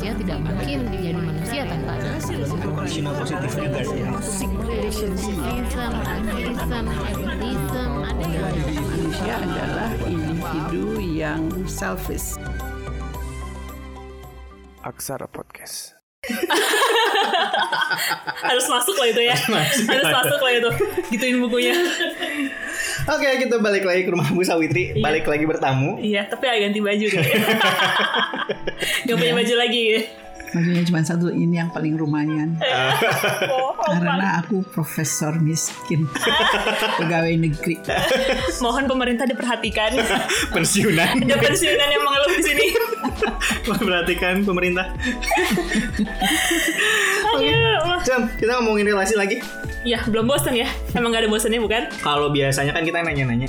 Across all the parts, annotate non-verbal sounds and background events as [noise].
manusia tidak mungkin jadi manusia tanpa ada Cina positif juga sih. Racism, atheism, atheism, ada Manusia adalah individu yang selfish. Aksara Podcast. harus masuk lah itu ya harus masuk lah itu gituin bukunya [laughs] Oke, kita balik lagi ke rumah Bu Sawitri. Iya. Balik lagi bertamu. iya tapi agak ganti baju deh [laughs] gak punya baju lagi ya Bajunya cuma satu ini yang paling lumayan. oh, Karena aku profesor miskin. [laughs] Pegawai negeri. mohon pemerintah diperhatikan [laughs] Pensiunan. ada pensiunan yang mengeluh di sini Perhatikan pemerintah. Aduh. Jam, kita ngomongin relasi lagi. Ya belum bosan ya emang gak ada bosannya bukan Kalau biasanya kan kita nanya-nanya.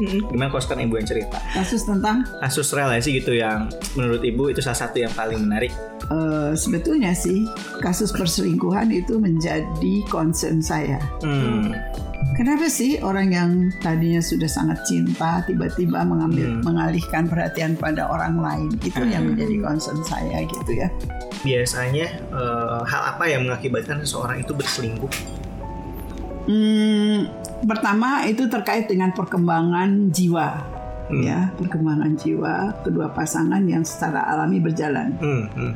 Gimana kalau sekarang ibu yang cerita? Kasus tentang Kasus relasi gitu yang menurut ibu itu salah satu yang paling menarik. eh, sebetulnya sih kasus perselingkuhan itu menjadi concern saya. Hmm. Kenapa sih orang yang tadinya sudah sangat cinta tiba-tiba mengambil Hmm. mengalihkan perhatian pada orang lain? Itu yang menjadi concern saya gitu ya. Biasanya eh, hal apa yang mengakibatkan seseorang itu berselingkuh? Hmm, pertama itu terkait dengan perkembangan jiwa, Hmm. ya perkembangan jiwa kedua pasangan yang secara alami berjalan. Hmm, hmm.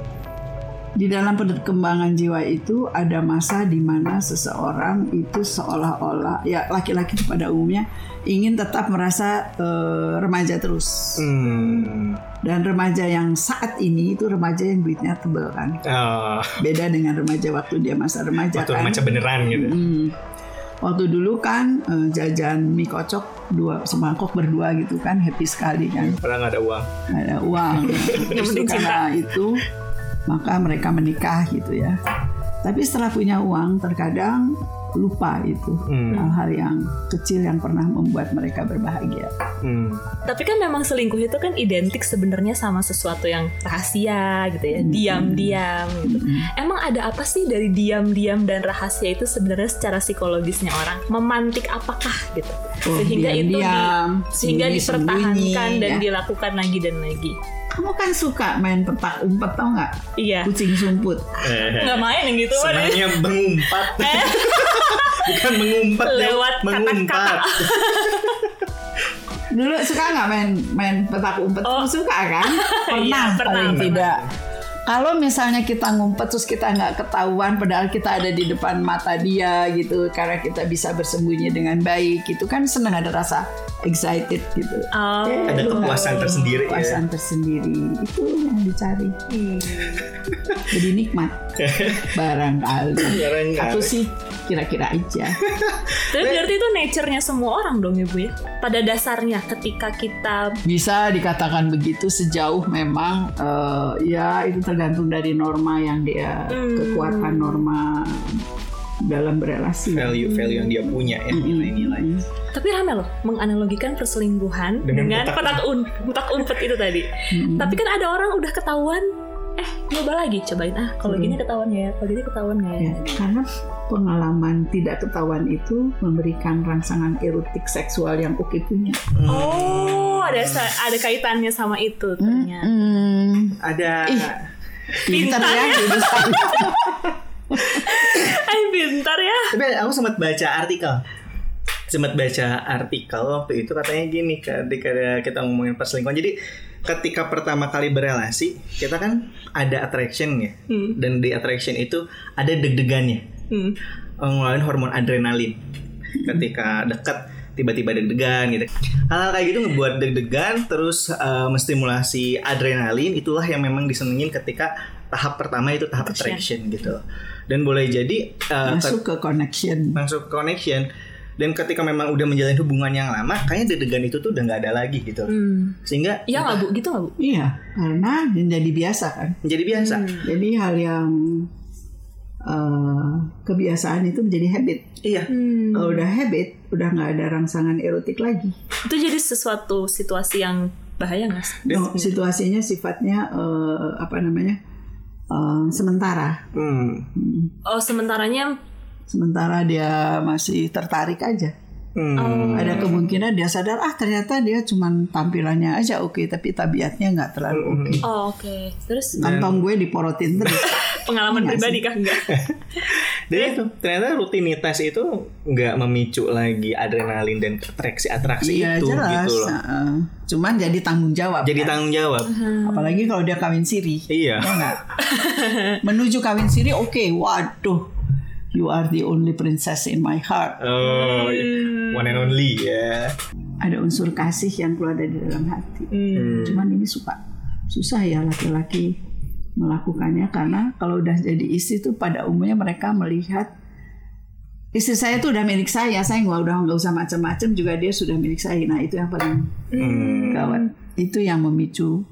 Di dalam perkembangan jiwa itu ada masa di mana seseorang itu seolah-olah ya laki-laki pada umumnya ingin tetap merasa eh, remaja terus. Hmm. Dan remaja yang saat ini itu remaja yang duitnya tebel kan. Ah, Beda dengan remaja waktu dia masa remaja waktu kan. remaja beneran gitu. Hmm. Waktu dulu kan eh, jajan mie kocok dua semangkok berdua gitu kan happy sekali kan Padahal nggak ada uang. ada uang. [laughs] Justru penting itu maka mereka menikah gitu ya. Tapi setelah punya uang terkadang lupa itu Hmm. hal-hal yang kecil yang pernah membuat mereka berbahagia. Hmm. Tapi kan memang selingkuh itu kan identik sebenarnya sama sesuatu yang rahasia gitu ya, diam-diam gitu. Emang ada apa sih dari diam-diam dan rahasia itu sebenarnya secara psikologisnya orang memantik apakah gitu, Oh, sehingga itu di- sehingga dipertahankan dan ya. dilakukan lagi dan lagi. Kamu kan suka main petak umpet tau nggak? Iya, Kucing sumput. nggak main yang gitu kan? Sebenarnya mengumpat. [laughs] Bukan mengumpat ya, Lewat mengumpat. Dulu suka nggak main main petak umpet? Oh. Suka kan? Pernah, [laughs] Iya, pernah, paling pernah. tidak. Kalau misalnya kita ngumpet terus kita nggak ketahuan padahal kita ada di depan mata dia gitu karena kita bisa bersembunyi dengan baik itu kan senang ada rasa excited gitu. Oh, Eh, Ada lu kepuasan tersendiri ya. Kepuasan tersendiri itu yang dicari. Hmm. Jadi nikmat [laughs] barangkali. Barangkali. Aku sih kira-kira aja. [laughs] Tapi berarti itu nature-nya semua orang dong ibu ya. Pada dasarnya ketika kita Bisa dikatakan begitu sejauh memang eh, ya itu tergantung dari norma yang dia Hmm. kekuatan norma dalam berelasi. Value value yang dia punya ya nilai-nilai. Tapi rame loh menganalogikan perselingkuhan Dengan dengan, petak petak un, petak umpet itu tadi. Mm-mm. Tapi kan ada orang udah ketahuan, coba lagi cobain ah kalau Hmm. gini ketahuan nggak ya, kalau gini ketahuan ya. Ya, karena pengalaman tidak ketahuan itu memberikan rangsangan erotik seksual yang oke punya. Oh ada sa- ada kaitannya sama itu ternyata. Hmm, Ada Ih. pintar ya. Eh [laughs] pintar ya. Tapi aku sempat baca artikel. Sempat baca artikel waktu itu katanya gini ketika kita ngomongin perselingkuhan. Jadi ketika pertama kali berelasi, kita kan ada attraction ya. Hmm. Dan di attraction itu ada deg-degannya. Hmm. Ngeluarin hormon adrenalin. Ketika deket tiba-tiba deg-degan gitu. Hal-hal kayak gitu ngebuat deg-degan terus eh, menstimulasi adrenalin itulah yang memang disenengin ketika tahap pertama itu tahap attraction, gitu. Dan boleh jadi eh, Masuk ke connection. masuk connection dan ketika memang udah menjalin hubungan yang lama kayaknya deg-degan itu tuh udah nggak ada lagi gitu Hmm. sehingga Iya nggak bu, gitu nggak bu? Iya, karena menjadi biasa kan. menjadi biasa Jadi hal yang eh, kebiasaan itu menjadi habit. iya Hmm. Kalau udah habit, udah nggak ada rangsangan erotik lagi. Itu jadi sesuatu situasi yang bahaya nggak sih? No, situasinya sifatnya eh, apa namanya eh, sementara. hmm. Hmm. Oh sementaranya Sementara dia masih tertarik aja. Hmm. Ada kemungkinan dia sadar ah ternyata dia cuman tampilannya aja oke tapi tabiatnya nggak terlalu oke. Oh, oke. Terus Kantong gue diporotin terus. [laughs] pengalaman pribadi kah enggak? [laughs] Dan itu ternyata rutinitas itu nggak memicu lagi adrenalin dan atraksi-atraksi Iya itu jelas. gitu loh. Heeh. Cuman jadi tanggung jawab. Jadi kan? tanggung jawab. Apalagi kalau dia kawin siri. Iya. Ya? [laughs] Menuju kawin siri oke. Waduh. You are the only princess in my heart. Oh, one and only ya. Ada unsur kasih yang keluar dari dalam hati. Hmm. Cuman ini suka susah ya laki-laki melakukannya karena kalau udah jadi istri tuh pada umumnya mereka melihat istri saya tuh udah milik saya, saya nggak udah nggak usah macam-macam juga dia sudah milik saya. Nah itu yang paling Hmm. gawat. Itu yang memicu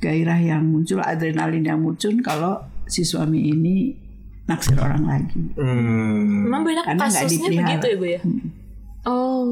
gairah yang muncul, adrenalin yang muncul kalau si suami ini naksir orang lagi. Hmm. Memang banyak Karena kasusnya begitu ya, Bu ya? Oh.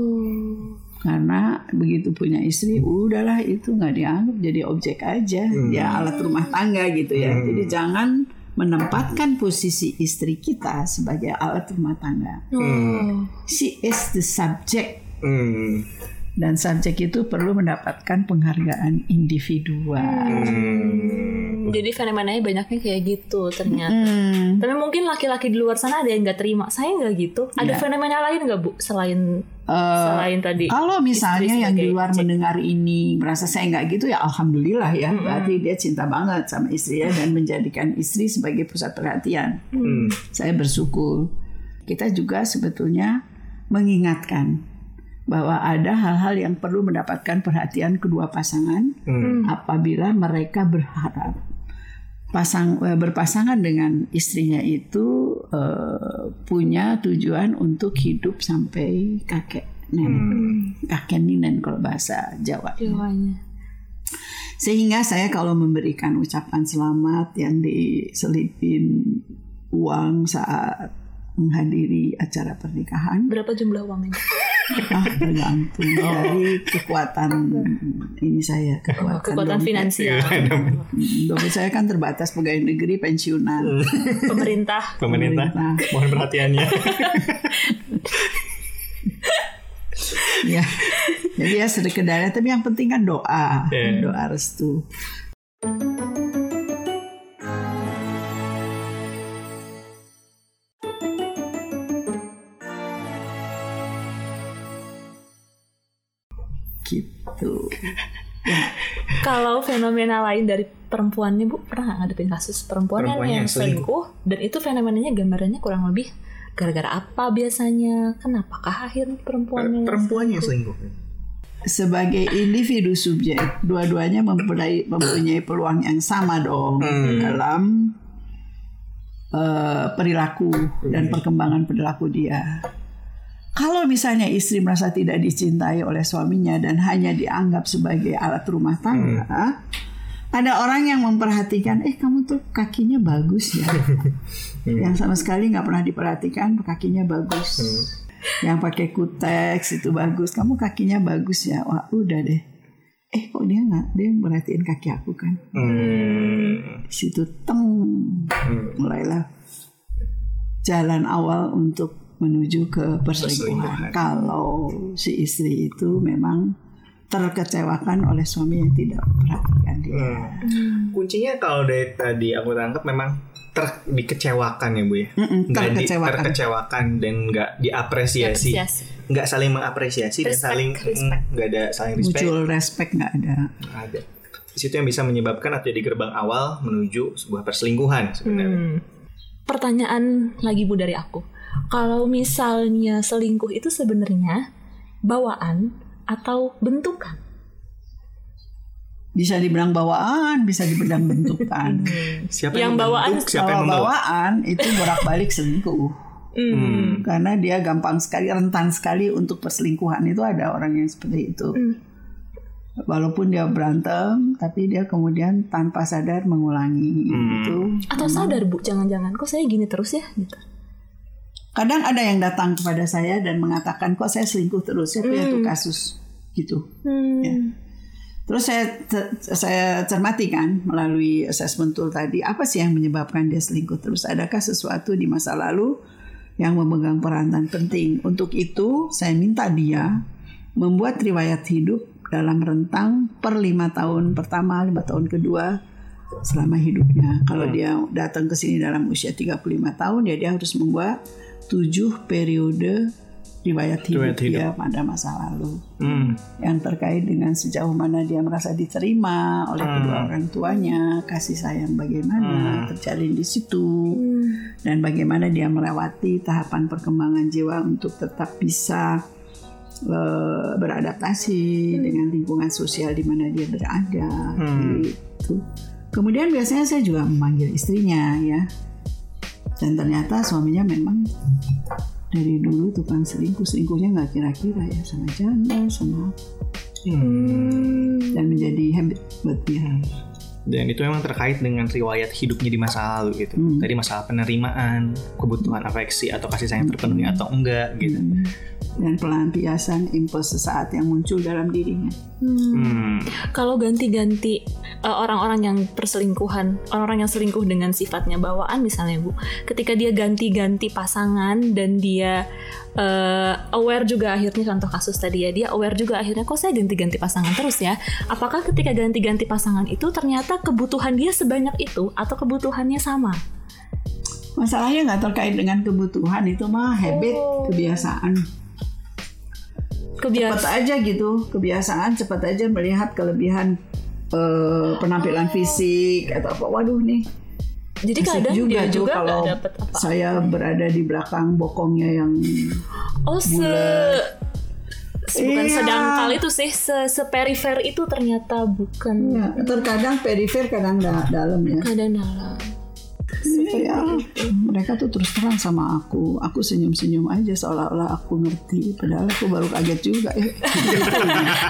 Karena begitu punya istri, udahlah itu nggak dianggap jadi objek aja, ya alat rumah tangga gitu ya. Jadi jangan menempatkan posisi istri kita sebagai alat rumah tangga. Oh. She is the subject Hmm. dan subjek itu perlu mendapatkan penghargaan individual. Hmm. Jadi fenomenanya banyaknya kayak gitu ternyata. Hmm. Tapi mungkin laki-laki di luar sana ada yang nggak terima. Saya nggak gitu. Ada Ya. fenomena lain nggak bu selain Eh, selain tadi? Kalau misalnya yang di luar mendengar ini merasa saya nggak gitu ya alhamdulillah ya berarti dia cinta banget sama istrinya dan menjadikan istri sebagai pusat perhatian. Hmm. Saya bersyukur. Kita juga sebetulnya mengingatkan bahwa ada hal-hal yang perlu mendapatkan perhatian kedua pasangan Hmm. apabila mereka berharap pasang eh, berpasangan dengan istrinya itu eh, punya tujuan untuk hidup sampai kakek nenek kakek ninen kalau bahasa Jawa Jiwanya. sehingga saya kalau memberikan ucapan selamat yang diselipin uang saat menghadiri acara pernikahan Berapa jumlah uangnya? Ah tergantung dari kekuatan ini saya kekuatan, Kekuatan dompet. finansial. dompet saya kan terbatas pegawai negeri pensiunan Pemerintah. Pemerintah, Pemerintah. mohon perhatiannya. [laughs] ya jadi ya sedekedarnya tapi yang penting kan doa Iya. doa restu fenomena lain dari perempuannya bu pernah nggak ngadepin kasus perempuan, Perempuan yang yang selingkuh dan itu fenomenanya gambarannya kurang lebih gara-gara apa biasanya? Kenapakah akhirnya perempuannya? Perempuan yang selingkuh. sebagai individu subjek dua-duanya mempunyai mempunyai peluang yang sama dong dalam eh, perilaku dan perkembangan perilaku dia. Kalau misalnya istri merasa tidak dicintai oleh suaminya dan hanya dianggap sebagai alat rumah tangga, ada orang yang memperhatikan, eh kamu tuh kakinya bagus ya, [laughs] yang sama sekali nggak pernah diperhatikan kakinya bagus, yang pakai kuteks itu bagus, kamu kakinya bagus ya, wah udah deh, eh kok dia nggak, dia merhatiin kaki aku kan, Hmm. situ teng, mulailah jalan awal untuk menuju ke perselingkuhan. Kalau si istri itu memang terkecewakan oleh suami yang tidak memperhatikan dia. Kuncinya kalau dari tadi aku tangkap memang ter dikecewakan ya bu ya. Mm-mm, Nggak di- terkecewakan. terkecewakan dan nggak diapresiasi, Apresiasi. nggak saling mengapresiasi dan Respect, saling respect. mm, nggak ada saling respect. Muncul respect nggak ada. Nggak ada. Di situ yang bisa menyebabkan atau jadi gerbang awal menuju sebuah perselingkuhan sebenarnya. Hmm. Pertanyaan lagi bu dari aku. Kalau misalnya selingkuh itu sebenarnya bawaan atau bentukan? Bisa dibilang bawaan, bisa dibilang [laughs] bentukan. Siapa Yang bawaan- membentuk, siapa Kalau yang membawa? bawaan itu bolak-balik selingkuh. Hmm. Karena dia gampang sekali, rentan sekali untuk perselingkuhan itu ada orang yang seperti itu. Hmm. Walaupun dia berantem, tapi dia kemudian tanpa sadar mengulangi itu. Atau sadar bu, jangan-jangan kok saya gini terus ya? Gitu. Kadang ada yang datang kepada saya dan mengatakan kok saya selingkuh terus, saya punya tuh Hmm. kasus gitu. Hmm. Ya. Terus saya saya cermati kan melalui assessment tool tadi apa sih yang menyebabkan dia selingkuh terus? Adakah sesuatu di masa lalu yang memegang peranan penting. Untuk itu saya minta dia membuat riwayat hidup dalam rentang per lima tahun pertama, lima tahun kedua selama hidupnya. Kalau dia datang ke sini dalam usia 35 tahun, ya dia harus membuat tujuh periode riwayat hidup, hidup. dia pada masa lalu Hmm. yang terkait dengan sejauh mana dia merasa diterima oleh kedua orang tuanya, kasih sayang bagaimana terjalin di situ, dan bagaimana dia melewati tahapan perkembangan jiwa untuk tetap bisa eh, beradaptasi dengan lingkungan sosial di mana dia berada, gitu. Kemudian biasanya saya juga memanggil istrinya ya, dan ternyata suaminya memang dari dulu tukang selingkuh selingkuhnya nggak kira-kira ya sama janda sama dan menjadi habit buat dia Dan itu memang terkait dengan riwayat hidupnya di masa lalu gitu. Hmm. Tadi masalah penerimaan, kebutuhan afeksi atau kasih sayang terpenuhi atau enggak gitu. Dan pelampiasan impuls sesaat yang muncul dalam dirinya Hmm. Kalau ganti-ganti uh, orang-orang yang perselingkuhan, orang-orang yang selingkuh dengan sifatnya bawaan misalnya Bu, ketika dia ganti-ganti pasangan dan dia uh, aware juga akhirnya contoh kasus tadi ya, dia aware juga akhirnya kok saya ganti-ganti pasangan terus ya. Apakah ketika ganti-ganti pasangan itu ternyata kebutuhan dia sebanyak itu atau kebutuhannya sama? masalahnya nggak terkait dengan kebutuhan itu mah habit Oh. kebiasaan cepat aja gitu. Kebiasaan cepat aja melihat kelebihan eh, penampilan fisik atau apa. Waduh nih. Jadi kadang dia tuh juga kalau dapet apa. saya berada di belakang bokongnya yang Oh se bukan Iya. sedangkal itu sih. Se, seperifer itu ternyata bukan. Ya, terkadang perifer kadang da- dalam ya. Kadang dalam. Iya, mereka tuh terus terang sama aku. Aku senyum-senyum aja seolah-olah aku ngerti. Padahal aku baru kaget juga. [laughs]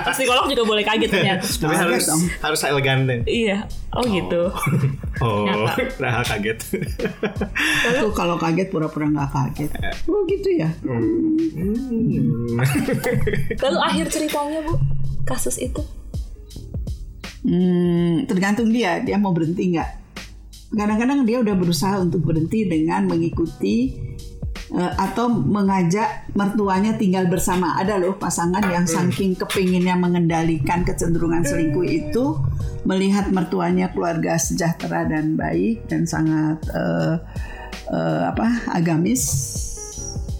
Eh, Psikolog juga boleh kaget ternyata. Tapi harus dong. harus elegan deh. iya. Oh gitu. [laughs] Oh, Nyata. nah kaget. aku kalau kaget pura-pura nggak kaget. Oh gitu ya. Lalu akhir ceritanya bu, kasus itu. Hmm, tergantung dia. Dia mau berhenti nggak? Kadang-kadang dia udah berusaha untuk berhenti dengan mengikuti eh, atau mengajak mertuanya tinggal bersama. Ada loh pasangan yang saking kepinginnya mengendalikan kecenderungan selingkuh itu melihat mertuanya keluarga sejahtera dan baik dan sangat eh, eh, apa agamis,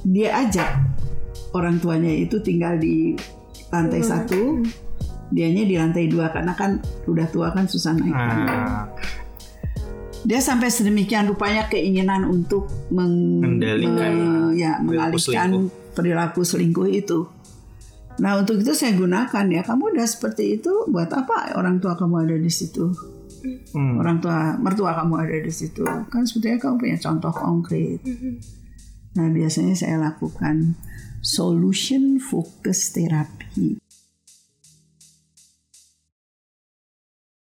dia ajak orang tuanya itu tinggal di lantai satu, dianya di lantai dua karena kan udah tua kan susah naik tangga. Nah, Dia sampai sedemikian rupanya keinginan untuk meng- Mengendalikan me- ya, mengalihkan perilaku selingkuh itu. Nah untuk itu saya gunakan ya kamu udah seperti itu buat apa orang tua kamu ada di situ hmm. orang tua mertua kamu ada di situ kan sebetulnya kamu punya contoh konkret. Nah biasanya saya lakukan solution focus therapy.